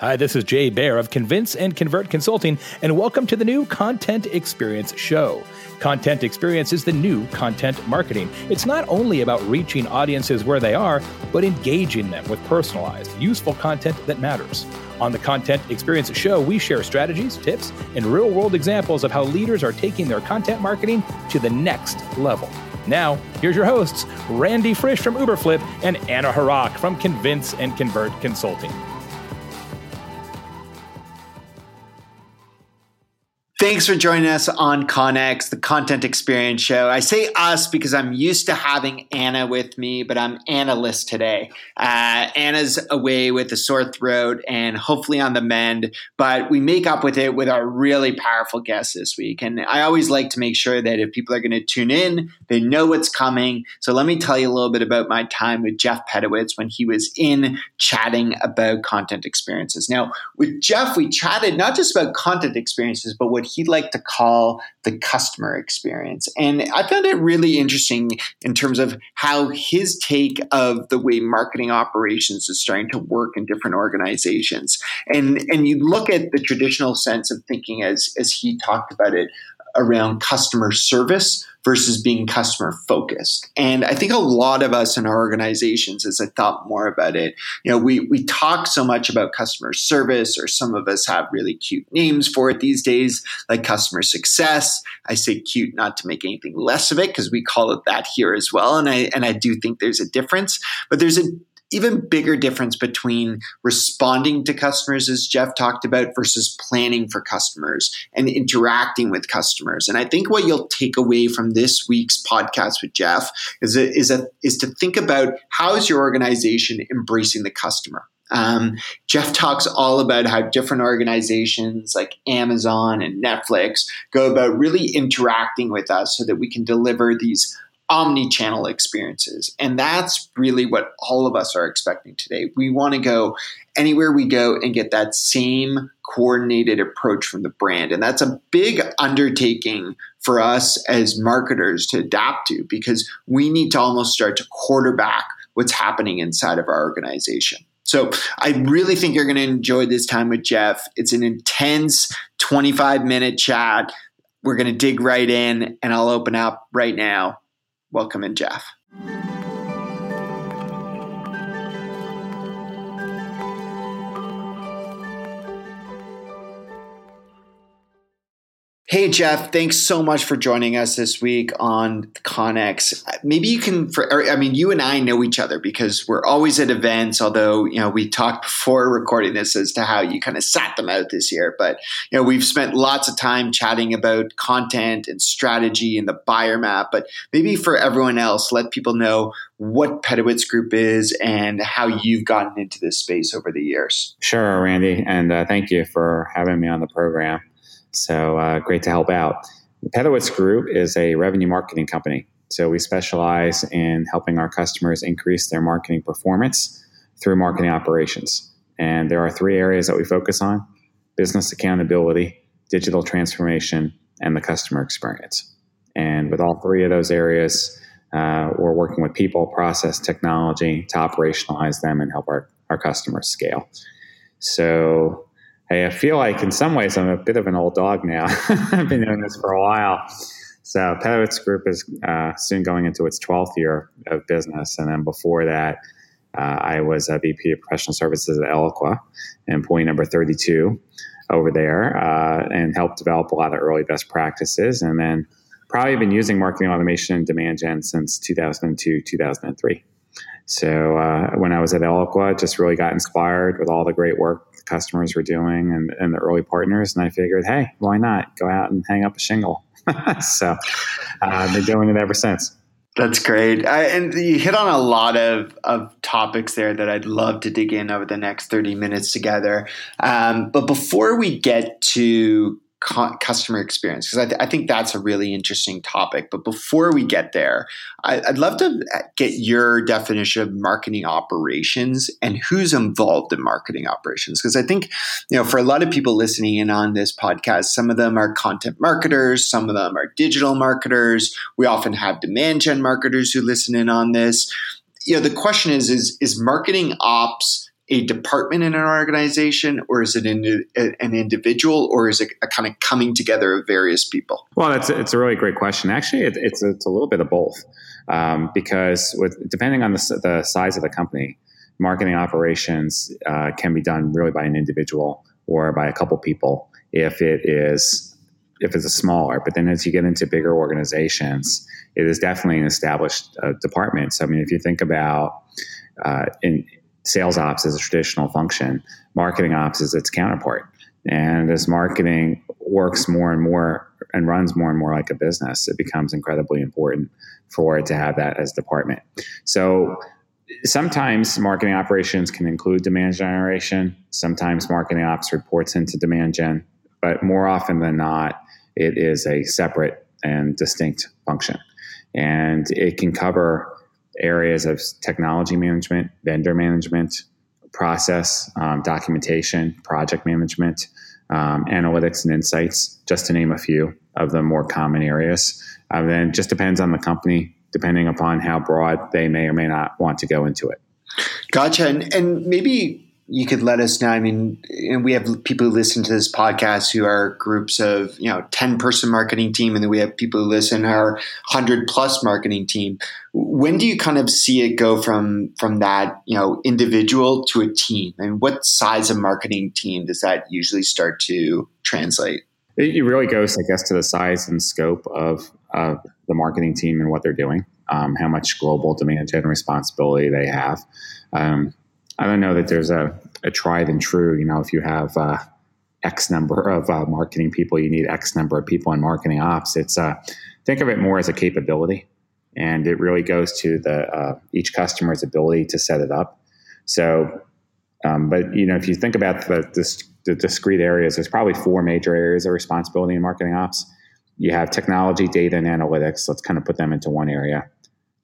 Hi, this is Jay Baer of Convince and Convert Consulting, and welcome to the new Content Experience Show. Content Experience is the new content marketing. It's not only about reaching audiences where they are, but engaging them with personalized, useful content that matters. On the Content Experience Show, we share strategies, tips, and real world examples of how leaders are taking their content marketing to the next level. Now, here's your hosts, Randy Frisch from Uberflip and Anna Hrach from Convince and Convert Consulting. Thanks for joining us on Conex, the content experience show. I say us because I'm used to having Anna with me, but I'm analyst today. Uh, Anna's away with a sore throat and hopefully on the mend, but we make up with it with our really powerful guest this week. And I always like to make sure that if people are going to tune in, they know what's coming. So let me tell you a little bit about my time with Jeff Pedowitz when he was in chatting about content experiences. Now, with Jeff, we chatted not just about content experiences, but what he'd like to call the customer experience. And I found it really interesting in terms of how his take of the way marketing operations is starting to work in different organizations. And and you look at the traditional sense of thinking as as he talked about it around customer service versus being customer focused. And I think a lot of us in our organizations, as I thought more about it, you know, we, we talk so much about customer service, or some of us have really cute names for it these days, like customer success. I say cute not to make anything less of it because we call it that here as well. And I, and I do think there's a difference, but there's a even bigger difference between responding to customers, as Jeff talked about, versus planning for customers and interacting with customers. And I think what you'll take away from this week's podcast with Jeff is a, is a, is to think about how is your organization embracing the customer. Um, Jeff talks all about how different organizations like Amazon and Netflix go about really interacting with us so that we can deliver these omni-channel experiences. And that's really what all of us are expecting today. We want to go anywhere we go and get that same coordinated approach from the brand. And that's a big undertaking for us as marketers to adapt to because we need to almost start to quarterback what's happening inside of our organization. So I really think you're going to enjoy this time with Jeff. It's an intense 25 minute chat. We're going to dig right in, and I'll open up right now Welcome in, Jeff. Hey, Jeff, thanks so much for joining us this week on Conex. Maybe you can, for, I mean, you and I know each other because we're always at events, although, you know, we talked before recording this as to how you kind of sat them out this year. But, you know, we've spent lots of time chatting about content and strategy and the buyer map. But maybe for everyone else, let people know what Pedowitz Group is and how you've gotten into this space over the years. Sure, Randy. And uh, thank you for having me on the program. So uh, great to help out. The Pedowitz Group is a revenue marketing company. So we specialize in helping our customers increase their marketing performance through marketing operations. And there are three areas that we focus on business accountability, digital transformation, and the customer experience. And with all three of those areas, uh, we're working with people, process, technology to operationalize them and help our, our customers scale. So I feel like in some ways I'm a bit of an old dog now. I've been doing this for a while. So Pedowitz Group is uh, soon going into its 12th year of business. And then before that, uh, I was a VP of Professional Services at Eloqua, employee number 32 over there, uh, and helped develop a lot of early best practices. And then probably been using marketing automation and demand gen since 2002, 2003. So uh, when I was at Eloqua, just really got inspired with all the great work customers were doing and, and the early partners. And I figured, hey, why not go out and hang up a shingle? so uh, I've been doing it ever since. That's great. I, and you hit on a lot of, of topics there that I'd love to dig in over the next 30 minutes together. Um, but before we get to customer experience because I, th- I, think that's a really interesting topic. But before we get there, I- would love to uh, get your definition of marketing operations and who's involved in marketing operations. Because I think, you know, for a lot of people listening in on this podcast, some of them are content marketers, some of them are digital marketers. We often have demand gen marketers who listen in on this. You know, the question is: is is marketing ops a department in an organization, or is it an, an individual, or is it a kind of coming together of various people? Well, it's it's a really great question. Actually, it, it's it's a little bit of both, um, because with depending on the, the size of the company, marketing operations uh, can be done really by an individual or by a couple people if it is if it's a smaller. But then as you get into bigger organizations, it is definitely an established uh, department. So I mean, if you think about uh, in sales ops is a traditional function, marketing ops is its counterpart. And as marketing works more and more and runs more and more like a business, it becomes incredibly important for it to have that as department. So sometimes marketing operations can include demand generation. Sometimes marketing ops reports into demand gen, but more often than not, it is a separate and distinct function. And it can cover areas of technology management, vendor management, process, um, documentation, project management, um, analytics and insights, just to name a few of the more common areas. Uh, then just depends on the company, depending upon how broad they may or may not want to go into it. Gotcha. And, and maybe you could let us know. I mean, and we have people who listen to this podcast who are groups of, you know, 10 person marketing team. And then we have people who listen our 100 plus marketing team. When do you kind of see it go from, from that, you know, individual to a team? I And what size of marketing team does that usually start to translate? It really goes, I guess, to the size and scope of uh, the marketing team and what they're doing, um, how much global demand gen responsibility they have. Um, I don't know that there's a, a tried and true. You know, if you have uh, X number of uh, marketing people, you need X number of people in marketing ops. It's uh, think of it more as a capability, and it really goes to the uh, each customer's ability to set it up. So, um, but you know, if you think about the, the, the discrete areas, there's probably four major areas of responsibility in marketing ops. You have technology, data, and analytics. Let's kind of put them into one area.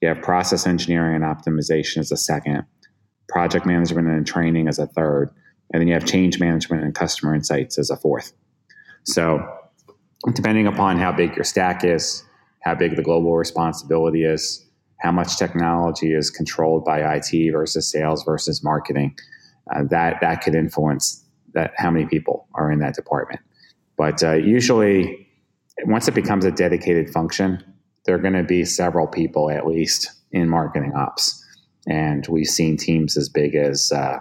You have process engineering and optimization as a second project management and training as a third, and then you have change management and customer insights as a fourth. So, depending upon how big your stack is, how big the global responsibility is, how much technology is controlled by IT versus sales versus marketing, uh, that that could influence that how many people are in that department. But uh, usually, once it becomes a dedicated function, there are going to be several people at least in marketing ops and we've seen teams as big as uh,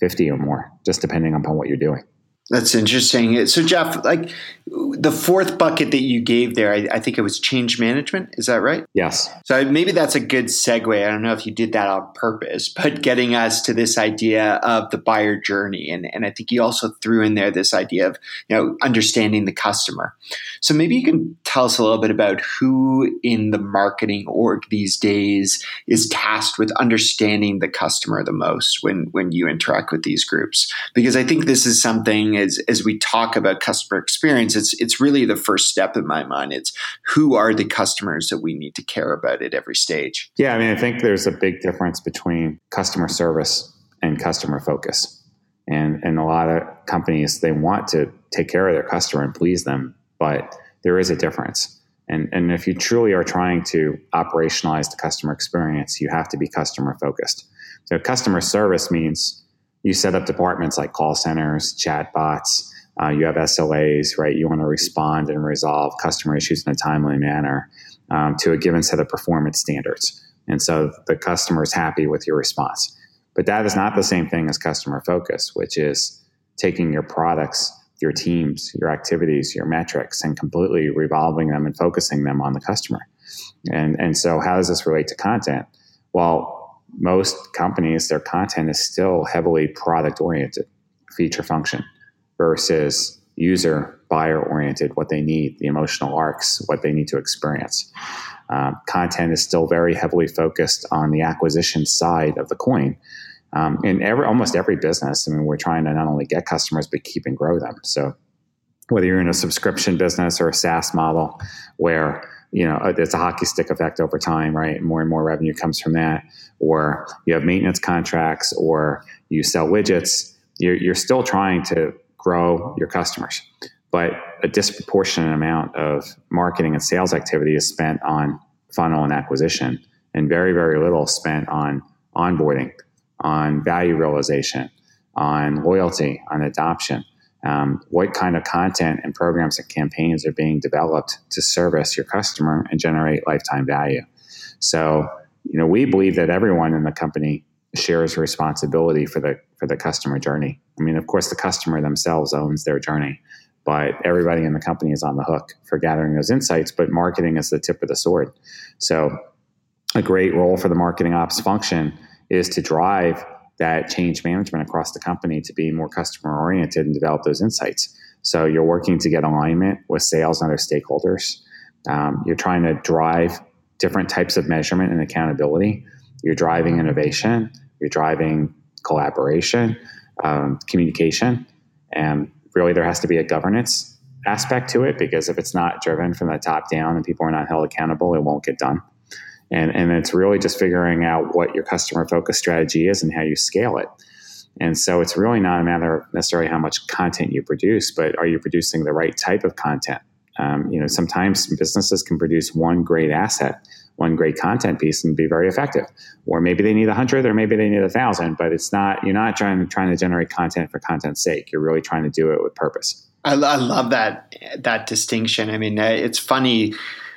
50 or more, just depending upon what you're doing. That's interesting. So, Jeff, like the fourth bucket that you gave there, I, I, think it was change management. Is that right? Yes. So maybe that's a good segue. I don't know if you did that on purpose, but getting us to this idea of the buyer journey, and and I think you also threw in there this idea of you know understanding the customer. So maybe you can tell us a little bit about who in the marketing org these days is tasked with understanding the customer the most when when you interact with these groups, because I think this is something as as we talk about customer experience, it's it's really the first step in my mind. It's who are the customers that we need to care about at every stage. Yeah, I mean, I think there's a big difference between customer service and customer focus. And and a lot of companies they want to take care of their customer and please them, but there is a difference. And, and if you truly are trying to operationalize the customer experience, you have to be customer focused. So customer service means you set up departments like call centers, chatbots. Uh, you have SLAs, right? You want to respond and resolve customer issues in a timely manner um, to a given set of performance standards. And so the customer is happy with your response. But that is not the same thing as customer focus, which is taking your products, your teams, your activities, your metrics, and completely revolving them and focusing them on the customer. And, and so, how does this relate to content? Well, most companies, their content is still heavily product oriented, feature function, versus user buyer oriented, what they need, the emotional arcs, what they need to experience. Um, content is still very heavily focused on the acquisition side of the coin. Um, in every almost every business, I mean, we're trying to not only get customers but keep and grow them. So, whether you're in a subscription business or a SaaS model, where you know it's a hockey stick effect over time, right? More and more revenue comes from that, or you have maintenance contracts, or you sell widgets. You're, you're still trying to grow your customers, but a disproportionate amount of marketing and sales activity is spent on funnel and acquisition, and very very little spent on onboarding, on value realization, on loyalty, on adoption. Um, what kind of content and programs and campaigns are being developed to service your customer and generate lifetime value. So, you know, we believe that everyone in the company shares responsibility for the for the customer journey. I mean, of course, the customer themselves owns their journey, but everybody in the company is on the hook for gathering those insights. But marketing is the tip of the sword. So, a great role for the marketing ops function is to drive that change management across the company to be more customer oriented and develop those insights. So you're working to get alignment with sales and other stakeholders. Um, you're trying to drive different types of measurement and accountability. You're driving innovation. You're driving collaboration, um, communication, and really there has to be a governance aspect to it because if it's not driven from the top down and people are not held accountable, it won't get done. And, and it's really just figuring out what your customer focused strategy is and how you scale it. And so it's really not a matter of necessarily how much content you produce, but are you producing the right type of content? Um, you know, sometimes businesses can produce one great asset, one great content piece, and be very effective. Or maybe they need a hundred, or maybe they need a thousand. But it's not. You're not trying trying to generate content for content's sake. You're really trying to do it with purpose. I, I love that that distinction. I mean, it's funny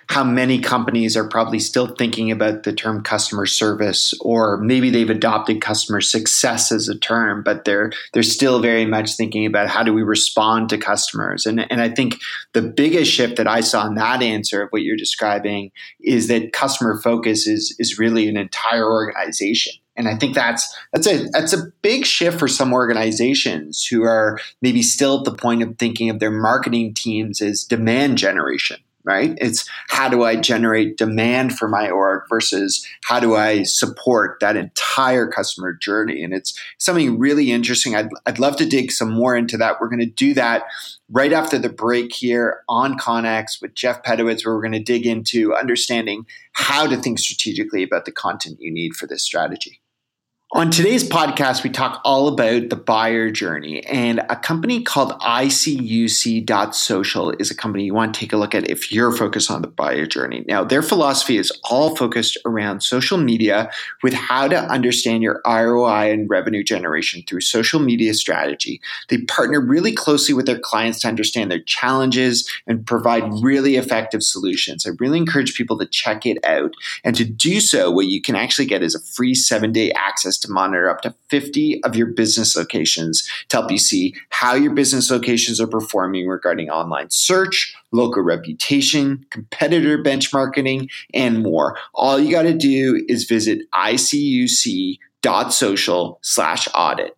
how many companies are probably still thinking about the term customer service or maybe they've adopted customer success as a term but they're they're still very much thinking about how do we respond to customers. And and I think the biggest shift that I saw in that answer of what you're describing is that customer focus is is really an entire organization. And I think that's that's a that's a big shift for some organizations who are maybe still at the point of thinking of their marketing teams as demand generation right? It's how do I generate demand for my org versus how do I support that entire customer journey? And it's something really interesting. I'd, I'd love to dig some more into that. We're going to do that right after the break here on Conex with Jeff Pedowitz, where we're going to dig into understanding how to think strategically about the content you need for this strategy. On today's podcast, we talk all about the buyer journey, and a company called ICUC.social is a company you want to take a look at if you're focused on the buyer journey. Now, their philosophy is all focused around social media with how to understand your ROI and revenue generation through social media strategy. They partner really closely with their clients to understand their challenges and provide really effective solutions. I really encourage people to check it out. And to do so, what you can actually get is a free seven day access to monitor up to 50 of your business locations to help you see how your business locations are performing regarding online search, local reputation, competitor benchmarking, and more. All you got to do is visit icuc.social slash audit.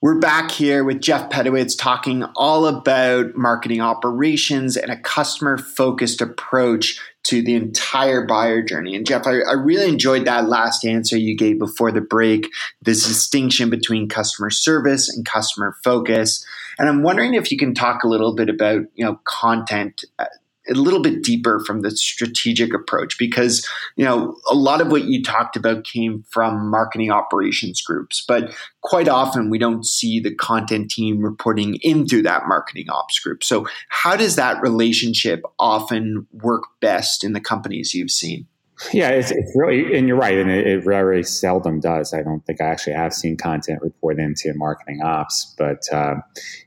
We're back here with Jeff Pedowitz talking all about marketing operations and a customer focused approach to the entire buyer journey. And Jeff, I, I, really enjoyed that last answer you gave before the break, this distinction between customer service and customer focus. And I'm wondering if you can talk a little bit about, you know, content uh, a little bit deeper from the strategic approach because you know a lot of what you talked about came from marketing operations groups but quite often we don't see the content team reporting into that marketing ops group so how does that relationship often work best in the companies you've seen yeah, it's, it's really, and you're right, and it, it, very seldom does. I don't think I actually have seen content report into marketing ops, but uh,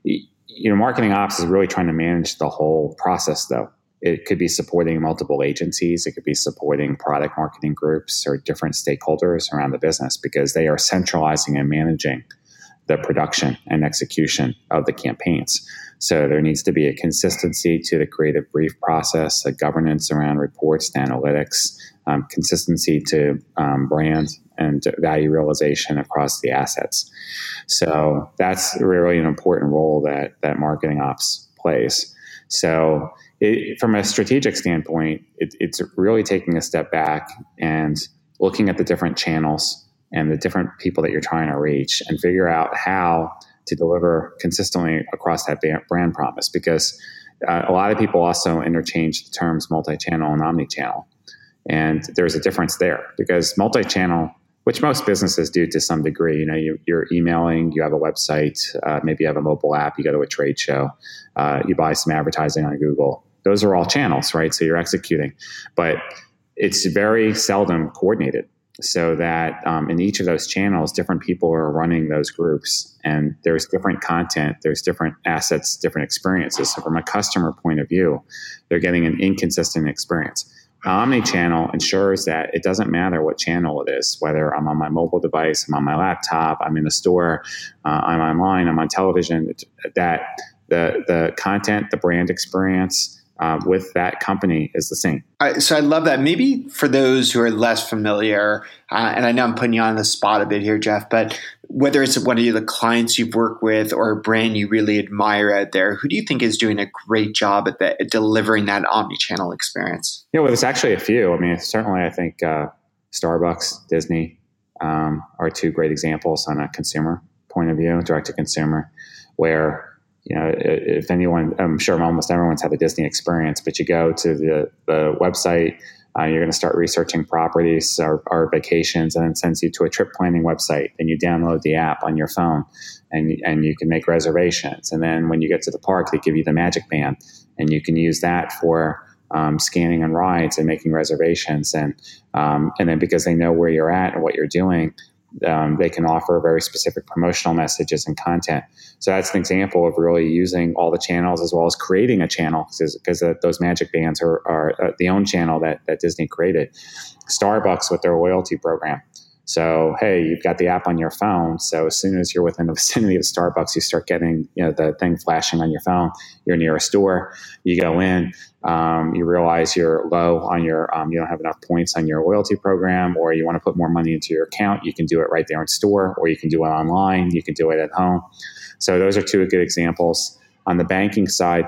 you know, marketing ops is really trying to manage the whole process, though. It could be supporting multiple agencies. It could be supporting product marketing groups or different stakeholders around the business because they are centralizing and managing the production and execution of the campaigns. So there needs to be a consistency to the creative brief process, a governance around reports and analytics, um, consistency to um, brand and value realization across the assets. So that's really an important role that that marketing ops plays. So it, from a strategic standpoint, it, it's really taking a step back and looking at the different channels and the different people that you're trying to reach and figure out how to deliver consistently across that brand promise because uh, a lot of people also interchange the terms multi-channel and omni-channel and there's a difference there because multi-channel which most businesses do to some degree. You know, you, are emailing, you have a website, uh, maybe you have a mobile app, you go to a trade show, uh, you buy some advertising on Google. Those are all channels, right? So you're executing, but it's very seldom coordinated. so that um, in each of those channels, different people are running those groups, and there's different content, there's different assets, different experiences. So, from a customer point of view, they're getting an inconsistent experience. Omni-channel ensures that it doesn't matter what channel it is, whether I'm on my mobile device, I'm on my laptop, I'm in the store, uh, I'm online, I'm on television. That the the content, the brand experience, uh, with that company is the same. so I love that. Maybe for those who are less familiar, uh, and I know I'm putting you on the spot a bit here, Jeff, but whether it's one of the clients you've worked with or a brand you really admire out there, who do you think is doing a great job at, at delivering that omni-channel experience? Yeah, well, there's actually a few. I mean, certainly, I think uh, Starbucks, Disney um, are two great examples on a consumer point of view, direct to consumer, where you know, if anyone, I'm sure almost everyone's had a Disney experience, but you go to the, the website, uh, you're going to start researching properties or, or, vacations, and it sends you to a trip planning website. Then you download the app on your phone, and and you can make reservations. And then when you get to the park, they give you the Magic Band, and you can use that for um, scanning on rides and making reservations. And um, and then because they know where you're at and what you're doing, um, they can offer very specific promotional messages and content. So that's an example of really using all the channels as well as creating a channel because uh, those magic bands are, are uh, the own channel that, that Disney created. Starbucks with their loyalty program. So hey, you've got the app on your phone. So as soon as you're within the vicinity of Starbucks, you start getting you know the thing flashing on your phone. You're near a store. You go in. Um, you realize you're low on your um, you don't have enough points on your loyalty program, or you want to put more money into your account. You can do it right there in store, or you can do it online. You can do it at home. So those are two good examples. On the banking side,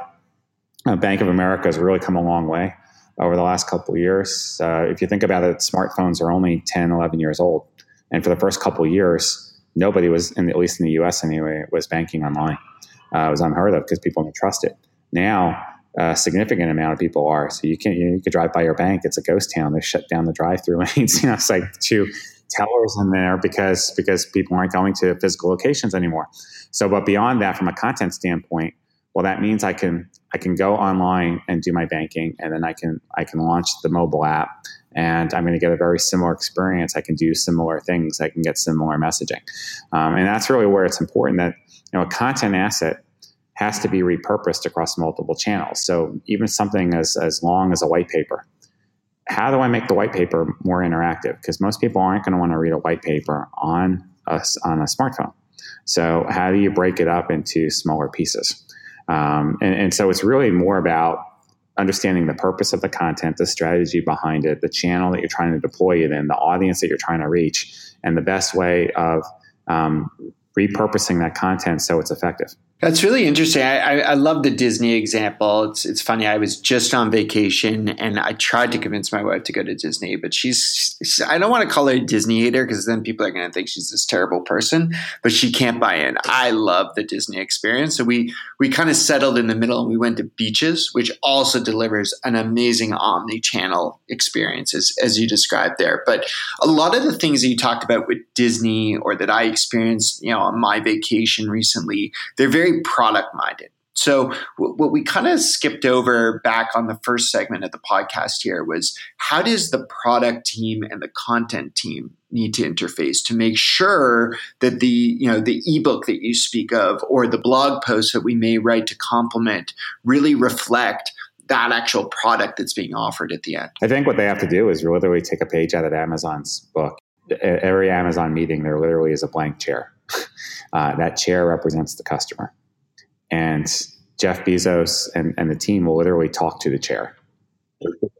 uh, Bank of America has really come a long way over the last couple years. Uh, if you think about it, smartphones are only 10, 11 years old. And for the first couple years, nobody was, in, at least in the US anyway, was banking online. Uh, it was unheard of because people didn't trust it. Now, a significant amount of people are. So you can you, you could drive by your bank; it's a ghost town. They shut down the drive-through lanes. you know, it's like two tellers in there because because people aren't going to physical locations anymore. So, but beyond that, from a content standpoint, well, that means I can I can go online and do my banking, and then I can I can launch the mobile app, and I'm going to get a very similar experience. I can do similar things. I can get similar messaging, um, and that's really where it's important that you know a content asset has to be repurposed across multiple channels. So even something as as long as a white paper. How do I make the white paper more interactive? Because most people aren't going to want to read a white paper on a, on a smartphone. So how do you break it up into smaller pieces? Um, and, and so it's really more about understanding the purpose of the content, the strategy behind it, the channel that you're trying to deploy it in, the audience that you're trying to reach, and the best way of um, repurposing that content so it's effective. That's really interesting. I, I, I, love the Disney example. It's it's funny. I was just on vacation and I tried to convince my wife to go to Disney, but she's I don't want to call her a Disney hater because then people are going to think she's this terrible person. But she can't buy in. I love the Disney experience, so we we kind of settled in the middle and we went to beaches, which also delivers an amazing omni-channel experience as, as you described there. But a lot of the things that you talked about with Disney or that I experienced, you know, on my vacation recently, they're very product minded. So, what we kind of skipped over back on the first segment of the podcast here was how does the product team and the content team need to interface to make sure that the you know the ebook that you speak of or the blog post that we may write to complement really reflect that actual product that's being offered at the end. I think what they have to do is literally take a page out of Amazon's book. Every Amazon meeting, there literally is a blank chair. Uh, that chair represents the customer and Jeff Bezos and, and the team will literally talk to the chair.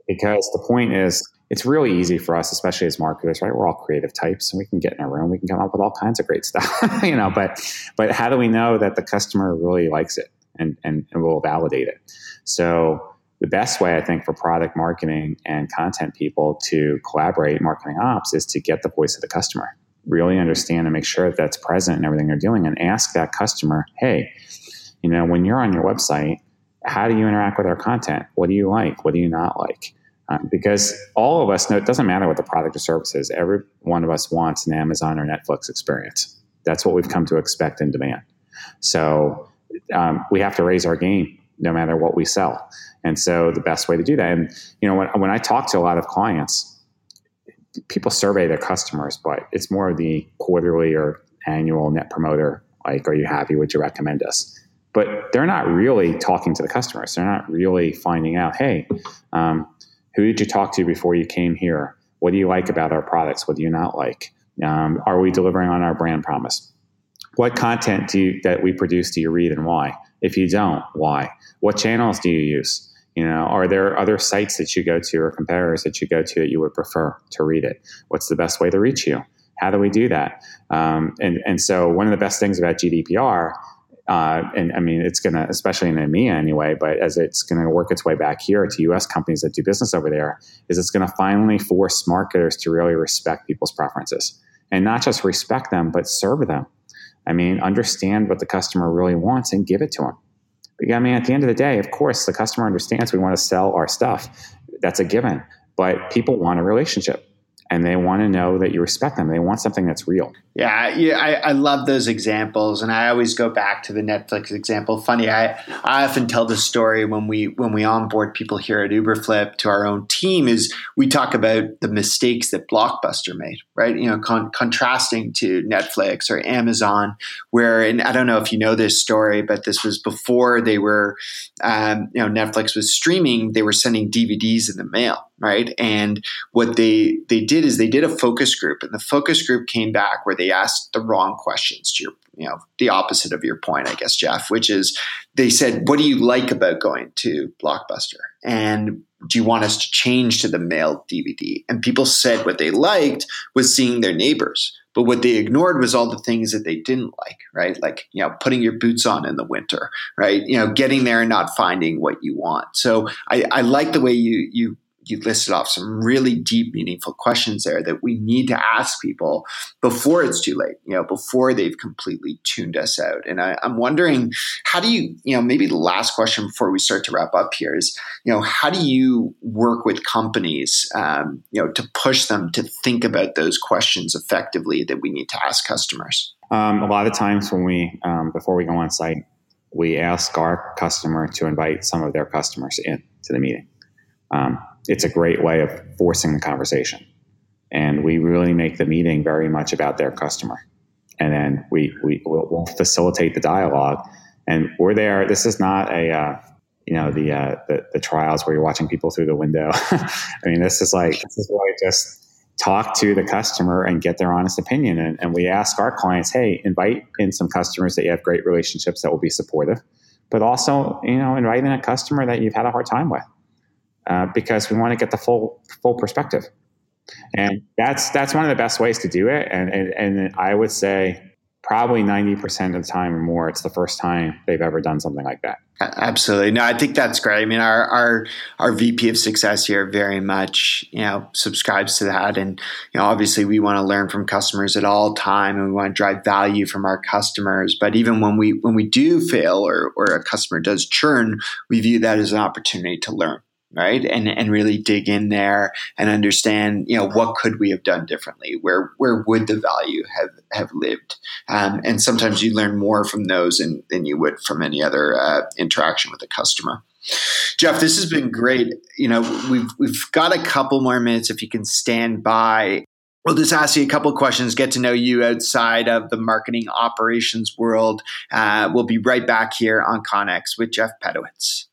Because the point is, it's really easy for us, especially as marketers, right? We're all creative types, and we can get in a room, we can come up with all kinds of great stuff, you know. But but how do we know that the customer really likes it and and, and will validate it? So the best way, I think, for product marketing and content people to collaborate, marketing ops, is to get the voice of the customer, really understand and make sure that that's present in everything they're doing, and ask that customer, hey you know, when you're on your website, how do you interact with our content? What do you like? What do you not like? Um, because all of us know it doesn't matter what the product or service is. Every one of us wants an Amazon or Netflix experience. That's what we've come to expect and demand. So um, we have to raise our game no matter what we sell. And so the best way to do that, and you know, when, when I talk to a lot of clients, people survey their customers, but it's more of the quarterly or annual net promoter. Like, are you happy? Would you recommend us? But they're not really talking to the customers. They're not really finding out, hey, um, who did you talk to before you came here? What do you like about our products? What do you not like? Um, are we delivering on our brand promise? What content do you, that we produce do you read and why? If you don't, why? What channels do you use? You know, are there other sites that you go to or competitors that you go to that you would prefer to read it? What's the best way to reach you? How do we do that? Um, and and so one of the best things about GDPR, uh, and I mean it's going to, especially in EMEA anyway, but as it's going to work its way back here to U.S. companies that do business over there, is it's going to finally force marketers to really respect people's preferences and not just respect them, but serve them. I mean, understand what the customer really wants and give it to them. I mean, at the end of the day, of course, the customer understands we want to sell our stuff. That's a given. But people want a relationship and they want to know that you respect them. They want something that's real. Yeah, yeah, I, I love those examples, and I always go back to the Netflix example. Funny, I, I often tell the story when we when we onboard people here at Uberflip to our own team is we talk about the mistakes that Blockbuster made, right? You know, con- contrasting to Netflix or Amazon, where and I don't know if you know this story, but this was before they were, um, you know, Netflix was streaming. They were sending DVDs in the mail, right? And what they they did is they did a focus group, and the focus group came back where they asked the wrong questions to your you know the opposite of your point i guess jeff which is they said what do you like about going to blockbuster? And do you want us to change to the mail dvd and people said what they liked was seeing their neighbors but what they ignored was all the things that they didn't like right? Like you know putting your boots on in the winter right? You know getting there and not finding what you want. So i, I like the way you you you listed off some really deep, meaningful questions there that we need to ask people before it's too late, you know, before they've completely tuned us out. And I, am wondering, how do you, you know, maybe the last question before we start to wrap up here is, you know, how do you work with companies, um, you know, to push them to think about those questions effectively that we need to ask customers? Um, a lot of times when we, um, before we go on site, we ask our customer to invite some of their customers in to the meeting. Um, it's a great way of forcing the conversation. And we really make the meeting very much about their customer. And then we, we will we'll facilitate the dialogue. And we're there. This is not a, uh, you know, the, uh, the, the trials where you're watching people through the window. I mean, this is like, this is really just talk to the customer and get their honest opinion. And, and we ask our clients, hey, invite in some customers that you have great relationships that will be supportive, but also, you know, invite in a customer that you've had a hard time with uh, because we want to get the full full perspective, and that's that's one of the best ways to do it. And and, and I would say probably 90% of the time or more it's the first time they've ever done something like that. Absolutely. No i think that's great. I mean our our our vp of success here very much you know subscribes to that. And you know obviously we want to learn from customers at all time and we want to drive value from our customers. But even when we when we do fail or or a customer does churn we view that as an opportunity to learn right and and really dig in there and understand you know what could we have done differently where where would the value have have lived um, and sometimes you learn more from those than, than you would from any other uh, interaction with a customer Jeff, this has been great. You know, we've we've got a couple more minutes if you can stand by. We'll just ask you a couple questions, get to know you outside of the marketing operations world. Uh, we'll be right back here on Conex with Jeff Pedowitz.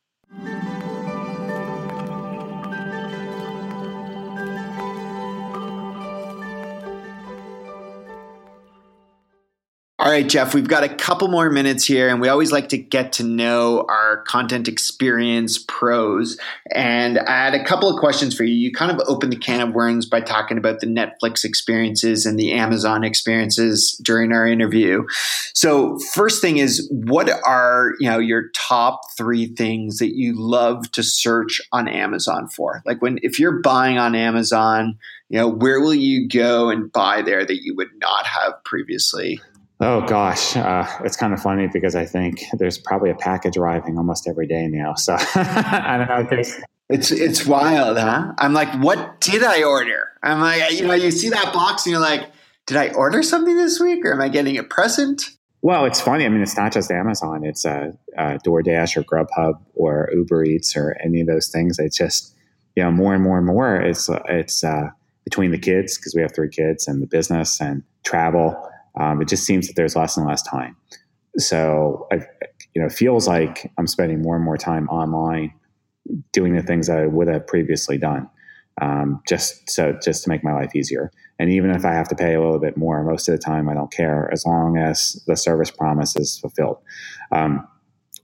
All right, Jeff, we've got a couple more minutes here, and we always like to get to know our content experience pros. And I had a couple of questions for you. You kind of opened the can of worms by talking about the Netflix experiences and the Amazon experiences during our interview. So, first thing is, what are you know your top three things that you love to search on Amazon for? Like when if you're buying on Amazon, you know, where will you go and buy there that you would not have previously? Oh gosh, uh, it's kind of funny because I think there's probably a package arriving almost every day now. So I don't know. There's, it's it's wild, huh? I'm like, what did I order? I'm like, you know, you see that box and you're like, did I order something this week, or am I getting a present? Well, it's funny. I mean, it's not just Amazon. It's uh, uh, DoorDash or Grubhub or Uber Eats or any of those things. It's just you know more and more and more. It's it's uh, between the kids, because we have three kids, and the business and travel, um, it just seems that there's less and less time. So, I, you know, it feels like I'm spending more and more time online doing the things that I would have previously done, um, just so just to make my life easier. And even if I have to pay a little bit more, most of the time I don't care as long as the service promise is fulfilled. Um,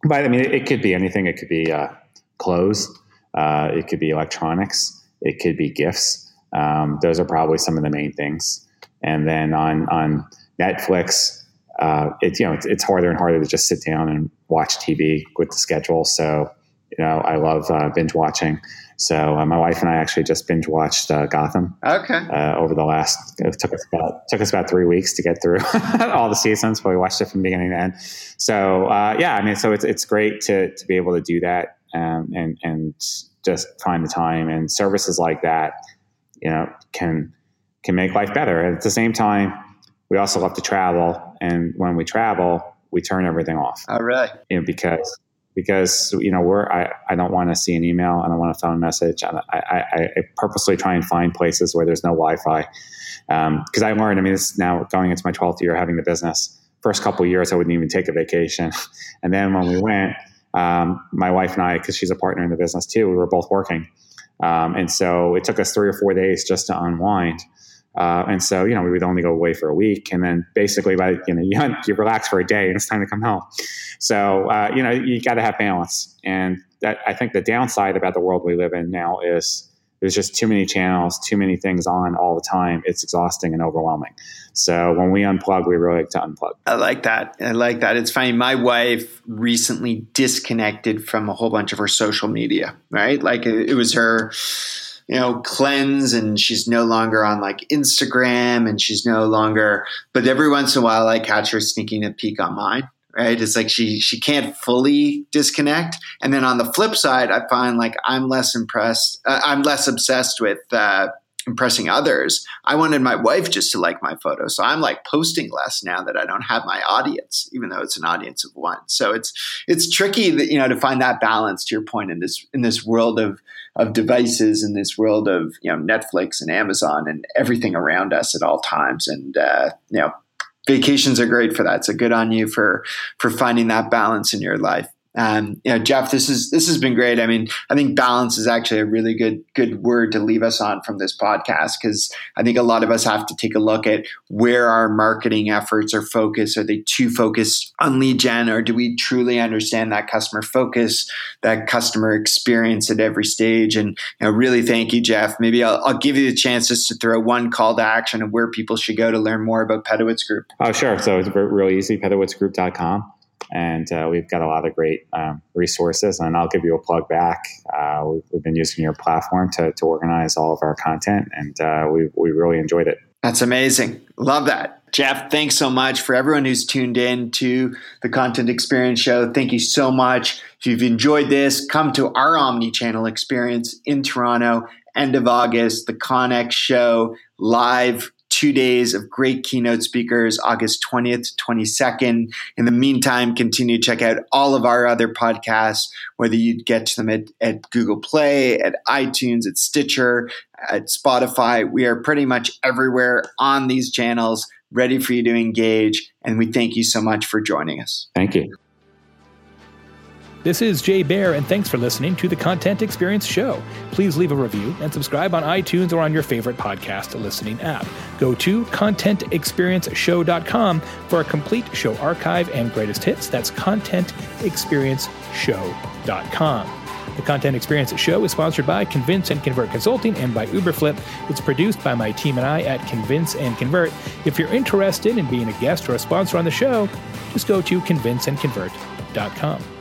but I mean, it, it, could be anything. It could be uh, clothes. Uh, it could be electronics. It could be gifts. Um, those are probably some of the main things. And then on on Netflix, uh, it's you know it's, it's, harder and harder to just sit down and watch TV with the schedule. So you know I love uh, binge watching. So uh, my wife and I actually just binge watched uh, Gotham. Okay. Uh, over the last it took us about took us about three weeks to get through all the seasons, but we watched it from beginning to end. So uh, yeah, I mean, so it's it's great to to be able to do that um, and and just find the time and services like that, you know, can can make life better. at the same time, we also love to travel, and when we travel, we turn everything off. All right. You know, because because you know we're I, I don't want to see an email I don't want a phone message I, I, I purposely try and find places where there's no Wi-Fi. Because um, I learned I mean this now going into my 12th year having the business. First couple years I wouldn't even take a vacation. And then when we went um, my wife and I because she's a partner in the business too we were both working. Um, and so it took us three or four days just to unwind uh, and so, you know, we would only go away for a week. And then basically by, you know, you, hunt, you relax for a day and it's time to come home. So, uh, you know, you got to have balance. And that, I think the downside about the world we live in now is there's just too many channels, too many things on all the time. It's exhausting and overwhelming. So when we unplug, we really like to unplug. I like that. I like that. It's funny. My wife recently disconnected from a whole bunch of her social media, right? Like it, it was her you know, cleanse and she's no longer on like Instagram and she's no longer, but every once in a while I catch her sneaking a peek on mine. Right. It's like she, she can't fully disconnect. And then on the flip side, I find like I'm less impressed. Uh, I'm less obsessed with, uh, impressing others. I wanted my wife just to like my photo. So I'm like posting less now that I don't have my audience, even though it's an audience of one. So it's it's tricky that you know to find that balance to your point in this in this world of of devices in this world of you know Netflix and Amazon and everything around us at all times. And uh, you know vacations are great for that. So good on you for for finding that balance in your life. Um, you know, Jeff, this is this has been great. I mean, I think balance is actually a really good good word to leave us on from this podcast because I think a lot of us have to take a look at where our marketing efforts are focused. Are they too focused on lead gen, or do we truly understand that customer focus, that customer experience at every stage? And you know, really, thank you, Jeff. Maybe I'll, I'll give you the chance just to throw one call to action of where people should go to learn more about Pedowitz Group. Oh, sure. So it's really easy. Pedowitzgroup.com and uh, we've got a lot of great um, resources. And I'll give you a plug back. Uh, we've, we've, been using your platform to, to organize all of our content, and uh, we we really enjoyed it. That's amazing. Love that. Jeff, thanks so much for everyone who's tuned in to the Content Experience Show. Thank you so much. If you've enjoyed this, come to our omni channel experience in Toronto, end of August, the Conex Show live two days of great keynote speakers, August 20th, 22nd. In the meantime, continue to check out all of our other podcasts, whether you get to them at, at Google Play, at iTunes, at Stitcher, at Spotify. We are pretty much everywhere on these channels, ready for you to engage. And we thank you so much for joining us. Thank you. This is Jay Baer, and thanks for listening to the Content Experience Show. Please leave a review and subscribe on iTunes or on your favorite podcast listening app. Go to contentexperienceshow.com for a complete show archive and greatest hits. That's contentexperienceshow.com. The Content Experience Show is sponsored by Convince and Convert Consulting and by Uberflip. It's produced by my team and I at Convince and Convert. If you're interested in being a guest or a sponsor on the show, just go to convinceandconvert.com.